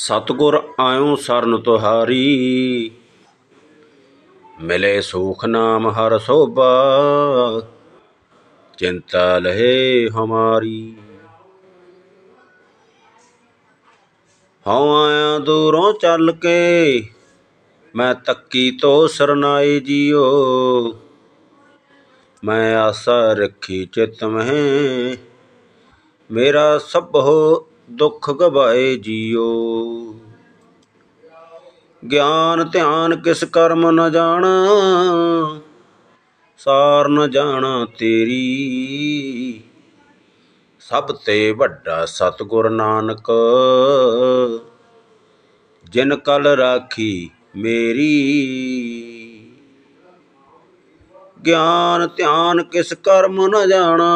ਸਤਗੁਰ ਆਇਓ ਸਰਨ ਤੁਹਾਰੀ। ਮਿਲੇ ਸੁਖ ਨਾਮ ਹਰ ਸੋਭਾ, ਚਿੰਤਾ ਲਹੇ ਹਮਾਰੀ। ਹਉ ਆਇਆ ਦੂਰੋਂ ਚੱਲ ਕੇ ਮੈਂ ਤੱਕੀ ਤੋ ਸਰਨਾਈ ਜੀਓ। ਮੈਂ ਆਸਾ ਰੱਖੀ ਚਿਤ ਮਹਿ, ਮੇਰਾ ਸਭ ਦੁੱਖ ਗਵਾਏ ਜੀਓ। ਗਿਆਨ ਧਿਆਨ ਕਿਸ ਕਰਮ ਨ ਜਾਣਾ, ਸਾਰ ਨ ਜਾਣਾ ਤੇਰੀ। ਸਭ ਤੇ ਵੱਡਾ ਸਤਗੁਰ ਨਾਨਕ, ਜਿਨ ਕਲ ਰਾਖੀ ਮੇਰੀ। ਗਿਆਨ ਧਿਆਨ ਕਿਸ ਕਰਮ ਨ ਜਾਣਾ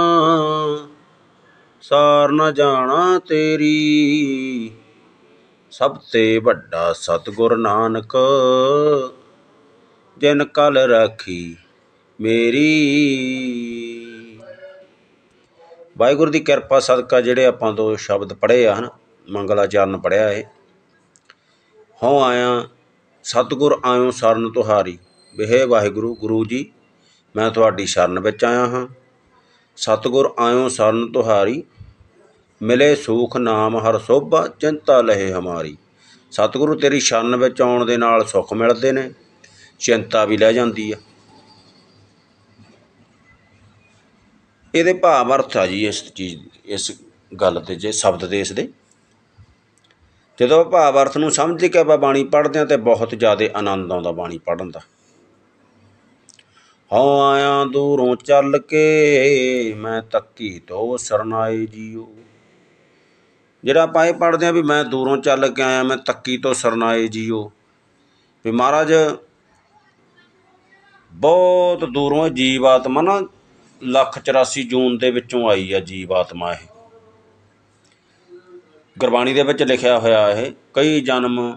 ਸਾਰ ਨ ਜਾਣਾ ਤੇਰੀ। ਸਭ ਤੇ ਵੱਡਾ ਸਤਗੁਰ ਨਾਨਕ, ਜਿਨ ਕਲ ਰਾਖੀ ਮੇਰੀ। ਵਾਹਿਗੁਰੂ ਦੀ ਕਿਰਪਾ ਸਦਕਾ ਜਿਹੜੇ ਆਪਾਂ ਦੋ ਸ਼ਬਦ ਪੜ੍ਹੇ ਆ ਹਨ ਮੰਗਲਾਚਰਨ ਪੜਿਆ ਇਹ। ਹਉ ਆਇਆ, ਸਤਗੁਰ ਆਇਓ ਸਰਨ ਤੁਹਾਰੀ। ਬਿਹੇ ਵਾਹਿਗੁਰੂ, ਗੁਰੂ ਜੀ, ਮੈਂ ਤੁਹਾਡੀ ਸ਼ਰਨ ਵਿੱਚ ਆਇਆ ਹਾਂ। ਸਤਗੁਰ ਆਇਓ ਸਰਨ ਤੁਹਾਰੀ ਮਿਲੇ ਸੁਖ ਨਾਮ ਹਰ ਸੋਭਾ, ਚਿੰਤਾ ਲਹੇ ਹਮਾਰੀ। ਸਤਿਗੁਰੂ ਤੇਰੀ ਸ਼ਰਨ ਵਿੱਚ ਆਉਣ ਦੇ ਨਾਲ ਸੁੱਖ ਮਿਲਦੇ ਨੇ, ਚਿੰਤਾ ਵੀ ਲੈ ਜਾਂਦੀ ਆ। ਇਹਦੇ ਭਾਵ ਅਰਥ ਆ ਜੀ ਇਸ ਚੀਜ਼, ਇਸ ਗੱਲ ਤੇ, ਜੇ ਸ਼ਬਦ ਦੇ ਇਸ ਦੇ। ਜਦੋਂ ਭਾਵ ਅਰਥ ਨੂੰ ਸਮਝ ਕੇ ਆਪਾਂ ਬਾਣੀ ਪੜ੍ਹਦੇ ਆ ਤੇ ਬਹੁਤ ਜ਼ਿਆਦਾ ਆਨੰਦ ਆਉਂਦਾ ਬਾਣੀ ਪੜ੍ਹਨ ਦਾ। ਹਉ ਆਇਆ ਦੂਰੋਂ ਚੱਲ ਕੇ, ਮੈਂ ਤੱਕੀ ਤੋ ਸਰਨਾਏ ਜੀਓ। ਜਿਹੜਾ ਆਪਾਂ ਇਹ ਪੜ੍ਹਦੇ ਆ ਵੀ ਮੈਂ ਦੂਰੋਂ ਚੱਲ ਕੇ ਆਇਆ, ਮੈਂ ਤੱਕੀ ਤੋਂ ਸਰਨਾਏ ਜੀਓ। ਵੀ ਮਹਾਰਾਜ, ਬਹੁਤ ਦੂਰੋਂ ਜੀਵਾਤਮਾ ਨਾ ਲੱਖ 84 ਜੂਨ ਦੇ ਵਿੱਚੋਂ ਆਈ ਆ ਜੀਵਾਤਮਾ ਇਹ। ਗੁਰਬਾਣੀ ਦੇ ਵਿੱਚ ਲਿਖਿਆ ਹੋਇਆ ਇਹ, ਕਈ ਜਨਮ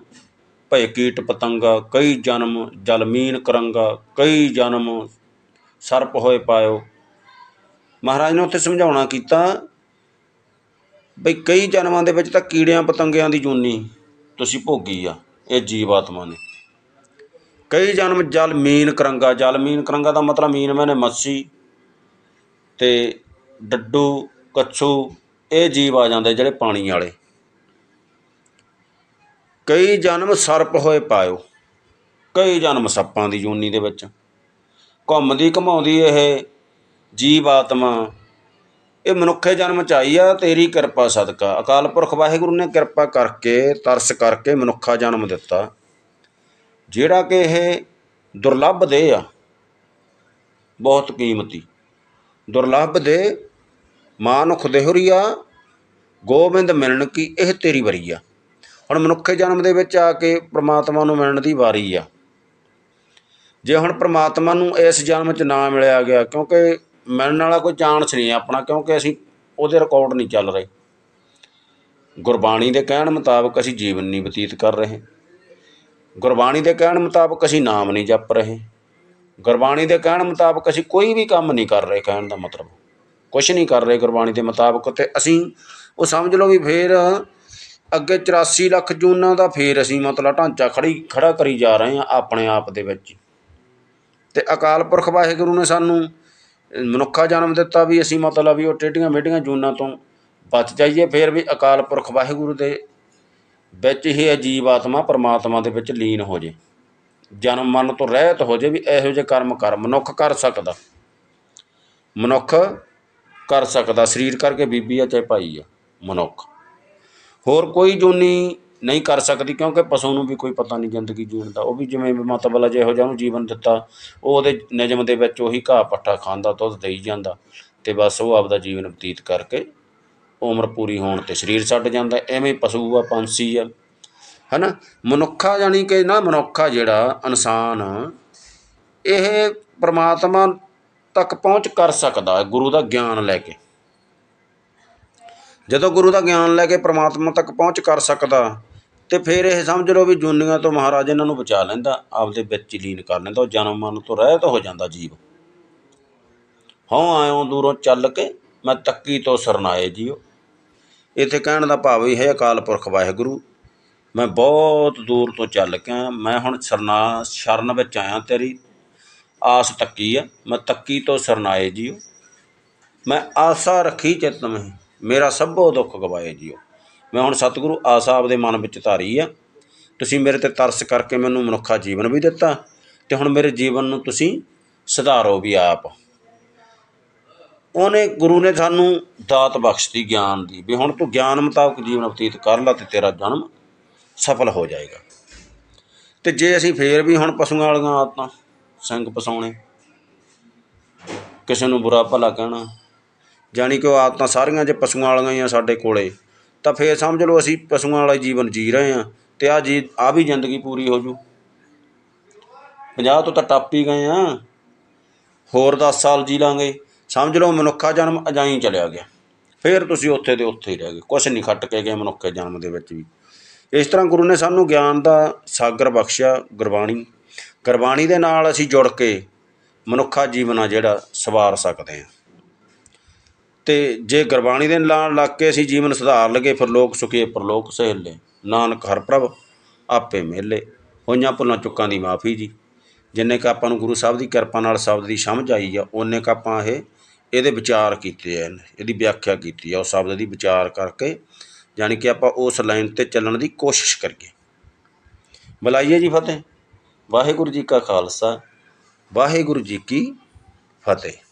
ਭੈ ਕੀਟ ਪਤੰਗਾ, ਕਈ ਜਨਮ ਜਲਮੀਨ ਕਰੰਗਾ, ਕਈ ਜਨਮ ਸਰਪ ਹੋਏ ਪਾਇਓ। ਮਹਾਰਾਜ ਨੇ ਉੱਥੇ ਸਮਝਾਉਣਾ ਕੀਤਾ ਬਈ ਕਈ ਜਨਮਾਂ ਦੇ ਵਿੱਚ ਤਾਂ ਕੀੜਿਆਂ ਪਤੰਗਿਆਂ ਦੀ ਜੂਨੀ ਤੁਸੀਂ ਭੋਗੀ ਆ, ਇਹ ਜੀਵਾਤਮਾ ਨੇ। ਕਈ ਜਨਮ ਜਲ ਮੀਨ ਕਰੰਗਾ, ਜਲ ਮੀਨ ਕਰੰਗਾ ਦਾ ਮਤਲਬ ਮੀਨ ਮੈਨੇ ਮੱਛੀ ਤੇ ਡੱਡੂ, ਕੱਛੂ, ਇਹ ਜੀਵ ਆ ਜਾਂਦੇ ਜਿਹੜੇ ਪਾਣੀ ਵਾਲੇ। ਕਈ ਜਨਮ ਸਰਪ ਹੋਏ ਪਾਇਓ, ਕਈ ਜਨਮ ਸੱਪਾਂ ਦੀ ਜੂਨੀ ਦੇ ਵਿੱਚ। ਘੁੰਮਦੀ ਘਮਾਉਂਦੀ ਇਹ ਜੀਵ ਆਤਮਾ ਇਹ ਮਨੁੱਖੇ ਜਨਮ ਚ ਆਈ ਆ, ਤੇਰੀ ਕਿਰਪਾ ਸਦਕਾ। ਅਕਾਲ ਪੁਰਖ ਵਾਹਿਗੁਰੂ ਨੇ ਕਿਰਪਾ ਕਰਕੇ, ਤਰਸ ਕਰਕੇ ਮਨੁੱਖਾ ਜਨਮ ਦਿੱਤਾ। ਜਿਹੜਾ ਕਿ ਇਹ ਦੁਰਲੱਭ ਦੇ ਆ, ਬਹੁਤ ਕੀਮਤੀ। ਦੁਰਲੱਭ ਦੇ ਮਾਨੁਖ ਦੇਹਰੀਆ ਗੋਬਿੰਦ ਮਿਲਣ ਕੀ ਇਹ ਤੇਰੀ ਵਰੀ ਆ। ਹੁਣ ਮਨੁੱਖੇ ਜਨਮ ਦੇ ਵਿੱਚ ਆ ਕੇ ਪ੍ਰਮਾਤਮਾ ਨੂੰ ਮਿਲਣ ਦੀ ਵਾਰੀ ਆ। ਜੇ ਹੁਣ ਪ੍ਰਮਾਤਮਾ ਨੂੰ ਇਸ ਜਨਮ 'ਚ ਨਾ ਮਿਲਿਆ ਗਿਆ, ਕਿਉਂਕਿ ਮਿਲਣ ਵਾਲਾ ਕੋਈ ਚਾਂਸ ਨਹੀਂ ਆਪਣਾ, ਕਿਉਂਕਿ ਅਸੀਂ ਉਹਦੇ ਰਿਕਾਰਡ ਨਹੀਂ ਚੱਲ ਰਹੇ। ਗੁਰਬਾਣੀ ਦੇ ਕਹਿਣ ਮੁਤਾਬਕ ਅਸੀਂ ਜੀਵਨ ਨਹੀਂ ਬਤੀਤ ਕਰ ਰਹੇ। ਗੁਰਬਾਣੀ ਦੇ ਕਹਿਣ ਮੁਤਾਬਕ ਅਸੀਂ ਨਾਮ ਨਹੀਂ ਜਪ ਰਹੇ। ਗੁਰਬਾਣੀ ਦੇ ਕਹਿਣ ਮੁਤਾਬਕ ਅਸੀਂ ਕੋਈ ਵੀ ਕੰਮ ਨਹੀਂ ਕਰ ਰਹੇ, ਕਹਿਣ ਦਾ ਮਤਲਬ। ਕੁਝ ਨਹੀਂ ਕਰ ਰਹੇ ਗੁਰਬਾਣੀ ਦੇ ਮੁਤਾਬਕ ਤੇ ਅਸੀਂ, ਉਹ ਸਮਝ ਲਓ ਵੀ ਫੇਰ ਅੱਗੇ 84 ਲੱਖ ਜੂਨਾਂ ਦਾ ਫੇਰ ਅਸੀਂ ਮਤਲਬ ਢਾਂਚਾ ਖੜੀ, ਖੜਾ ਕਰੀ ਜਾ ਰਹੇ ਹਾਂ ਆਪਣੇ ਆਪ ਦੇ ਵਿੱਚ। ਤੇ ਅਕਾਲ ਪੁਰਖ ਵਾਹਿਗੁਰੂ ਨੇ ਸਾਨੂੰ ਮਨੁੱਖਾ ਜਨਮ ਦਿੱਤਾ ਵੀ ਅਸੀਂ ਮਤਲਬ ਵੀ ਉਹ ਟੇਡੀਆਂ ਮੇਡੀਆਂ ਜੂਨਾਂ ਤੋਂ ਬਚ ਜਾਈਏ, ਫਿਰ ਵੀ ਅਕਾਲ ਪੁਰਖ ਵਾਹਿਗੁਰੂ ਦੇ ਵਿੱਚ ਹੀ ਅਜੀਬ ਆਤਮਾ ਪਰਮਾਤਮਾ ਦੇ ਵਿੱਚ ਲੀਨ ਹੋ ਜੇ। ਜਨਮ ਮਨ ਤੋਂ ਰਹਿਤ ਹੋ ਜੇ ਵੀ ਇਹੋ ਜਿਹੇ ਕਰਮ ਕਰ, ਮਨੁੱਖ ਕਰ ਸਕਦਾ। ਮਨੁੱਖ ਕਰ ਸਕਦਾ, ਸਰੀਰ ਕਰਕੇ ਬੀਬੀ ਆ, ਚਾਹੇ ਭਾਈ ਆ, ਮਨੁੱਖ। ਹੋਰ ਕੋਈ ਜੂਨੀ ਨਹੀਂ ਕਰ ਸਕਦੀ ਕਿਉਂਕਿ ਪਸ਼ੂ ਨੂੰ ਵੀ ਕੋਈ ਪਤਾ ਨਹੀਂ ਜ਼ਿੰਦਗੀ ਜੀਣ ਦਾ। ਉਹ ਵੀ ਜਿਵੇਂ ਮਤਲਬ ਜਿਹੋ ਜਿਹਾ ਨੂੰ ਜੀਵਨ ਦਿੱਤਾ, ਉਹ ਉਹਦੇ ਨਿਯਮ ਦੇ ਵਿੱਚ ਉਹੀ ਘਾਹ ਪੱਠਾ ਖਾਂਦਾ, ਦੁੱਧ ਦੇਈ ਜਾਂਦਾ ਤੇ ਬਸ ਉਹ ਆਪਦਾ ਜੀਵਨ ਬਤੀਤ ਕਰਕੇ ਉਮਰ ਪੂਰੀ ਹੋਣ ਤੇ ਸਰੀਰ ਛੱਡ ਜਾਂਦਾ। ਐਵੇਂ ਪਸ਼ੂ ਆ, ਪੰਛੀ ਆ, ਹਨਾ? ਮਨੁੱਖਾ ਜਾਨੀ ਕਿ ਨਾ ਮਨੁੱਖਾ ਜਿਹੜਾ ਇਨਸਾਨ, ਇਹ ਪ੍ਰਮਾਤਮਾ ਤੱਕ ਪਹੁੰਚ ਕਰ ਸਕਦਾ ਹੈ ਗੁਰੂ ਦਾ ਗਿਆਨ ਲੈ ਕੇ। ਜਦੋਂ ਗੁਰੂ ਦਾ ਗਿਆਨ ਲੈ ਕੇ ਪ੍ਰਮਾਤਮਾ ਤੱਕ ਪਹੁੰਚ ਕਰ ਸਕਦਾ ਤੇ ਫਿਰ ਇਹ ਸਮਝ ਲਓ ਵੀ ਜੁਨੀਆਂ ਤੋਂ ਮਹਾਰਾਜ ਇਹਨਾਂ ਨੂੰ ਬਚਾ ਲੈਂਦਾ, ਆਪਦੇ ਵਿੱਚ ਹੀ ਲੀਨ ਕਰ ਲੈਂਦਾ, ਉਹ ਜਨਮ ਮਨ ਤੋਂ ਰਹਿਤ ਹੋ ਜਾਂਦਾ ਜੀਵ। ਹਉ ਆਇਓ ਦੂਰੋਂ ਚੱਲ ਕੇ ਮੈਂ ਤੱਕੀ ਤੋਂ ਸਰਨਾਏ ਜੀਓ। ਇੱਥੇ ਕਹਿਣ ਦਾ ਭਾਵ ਇਹ ਹੈ, ਅਕਾਲ ਪੁਰਖ ਵਾਹਿਗੁਰੂ, ਮੈਂ ਬਹੁਤ ਦੂਰ ਤੋਂ ਚੱਲ ਕੇ ਆਇਆ, ਮੈਂ ਹੁਣ ਸਰਨਾ ਸ਼ਰਨ ਵਿੱਚ ਆਇਆ ਤੇਰੀ ਆਸ ਤੱਕੀ ਆ, ਮੈਂ ਤੱਕੀ ਤੋਂ ਸਰਨਾਏ ਜੀਓ। ਮੈਂ ਆਸਾ ਰੱਖੀ ਚਿੱਤ ਮਹਿ, ਮੇਰਾ ਸਭੋ ਦੁੱਖ ਗਵਾਏ ਜੀਓ। ਮੈਂ ਹੁਣ ਸਤਿਗੁਰੂ ਆਸਾ ਆਪਦੇ ਮਨ ਵਿੱਚ ਧਾਰੀ ਆ। ਤੁਸੀਂ ਮੇਰੇ ਤੇ ਤਰਸ ਕਰਕੇ ਮੈਨੂੰ ਮਨੁੱਖਾ ਜੀਵਨ ਵੀ ਦਿੱਤਾ ਤੇ ਹੁਣ ਮੇਰੇ ਜੀਵਨ ਨੂੰ ਤੁਸੀਂ ਸੁਧਾਰੋ ਵੀ ਆਪ। ਉਹਨੇ ਗੁਰੂ ਨੇ ਸਾਨੂੰ ਦਾਤ ਬਖਸ਼ਤੀ ਗਿਆਨ ਦੀ ਵੀ ਹੁਣ ਤੂੰ ਗਿਆਨ ਮੁਤਾਬਕ ਜੀਵਨ ਬਤੀਤ ਕਰ ਲੈ ਤੇ ਤੇਰਾ ਜਨਮ ਸਫਲ ਹੋ ਜਾਏਗਾ। ਤੇ ਜੇ ਅਸੀਂ ਫੇਰ ਵੀ ਹੁਣ ਪਸ਼ੂਆਂ ਵਾਲੀਆਂ ਆਦਤਾਂ ਸੰਗ ਪਸਾਉਣੇ, ਕਿਸੇ ਨੂੰ ਬੁਰਾ ਭਲਾ ਕਹਿਣਾ, ਜਾਣੀ ਕਿ ਉਹ ਆਦਤਾਂ ਸਾਰੀਆਂ ਜੇ ਪਸ਼ੂਆਂ ਵਾਲੀਆਂ ਹੀ ਆ ਸਾਡੇ ਕੋਲੇ ਤਾਂ ਫੇਰ ਸਮਝ ਲਓ ਅਸੀਂ ਪਸ਼ੂਆਂ ਵਾਲਾ ਜੀਵਨ ਜੀ ਰਹੇ ਆ ਤੇ ਆ ਜੀ ਆ ਵੀ ਜ਼ਿੰਦਗੀ ਪੂਰੀ ਹੋ ਜੂ। 50 ਤੋਂ ਤਾਂ ਟੱਪ ਹੀ ਗਏ ਆ ਹੋਰ 10 ਸਾਲ ਜੀ ਲਾਂਗੇ। ਸਮਝ ਲਓ ਮਨੁੱਖਾ ਜਨਮ ਅਜਾਈ ਚਲਿਆ ਗਿਆ। ਫੇਰ ਤੁਸੀਂ ਉੱਥੇ ਦੇ ਉੱਥੇ ਹੀ ਰਹਿ ਗਏ। ਕੁਛ ਨਹੀਂ ਖੱਟ ਕੇ ਗਏ ਮਨੁੱਖੇ ਜਨਮ ਦੇ ਵਿੱਚ ਵੀ। ਇਸ ਤਰ੍ਹਾਂ ਗੁਰੂ ਨੇ ਸਾਨੂੰ ਗਿਆਨ ਦਾ ਸਾਗਰ ਬਖਸ਼ਿਆ ਗੁਰਬਾਣੀ। ਗੁਰਬਾਣੀ ਦੇ ਨਾਲ ਅਸੀਂ ਜੁੜ ਕੇ ਮਨੁੱਖਾ ਜੀਵਨ ਆ ਜਿਹੜਾ ਸਵਾਰ ਸਕਦੇ ਹਾਂ। ਤੇ ਜੇ ਗੁਰਬਾਣੀ ਦੇ ਨਾਲ ਲੱਗ ਕੇ ਅਸੀਂ ਜੀਵਨ ਸੁਧਾਰ ਲਗੇ ਫਿਰ ਲੋਕ ਸੁਖੀ, ਪਰਲੋਕ ਸਹਿਲੇ ਨਾਨਕ ਹਰ ਪ੍ਰਭ, ਆਪੇ ਮੇਲੇ। ਹੋਈਆਂ ਭੁੱਲਾਂ ਚੁੱਕਾਂ ਦੀ ਮਾਫੀ ਜੀ। ਜਿੰਨੇ ਕ ਆਪਾਂ ਨੂੰ ਗੁਰੂ ਸਾਹਿਬ ਦੀ ਕਿਰਪਾ ਨਾਲ ਸ਼ਬਦ ਦੀ ਸਮਝ ਆਈ ਆ ਉਹਨੇ ਕ ਆਪਾਂ ਇਹ, ਇਹਦੇ ਵਿਚਾਰ ਕੀਤੇ ਆ ਇਹਦੀ ਵਿਆਖਿਆ ਕੀਤੀ ਆ, ਉਹ ਸ਼ਬਦ ਦੀ ਵਿਚਾਰ ਕਰਕੇ ਯਾਨੀ ਕਿ ਆਪਾਂ ਉਸ ਲਾਈਨ ਤੇ ਚੱਲਣ ਦੀ ਕੋਸ਼ਿਸ਼ ਕਰੀਏ। ਬੁਲਾਈਏ ਜੀ ਫਤਿਹ। ਵਾਹਿਗੁਰੂ ਜੀ ਕਾ ਖਾਲਸਾ, ਵਾਹਿਗੁਰੂ ਜੀ ਕੀ ਫਤਿਹ।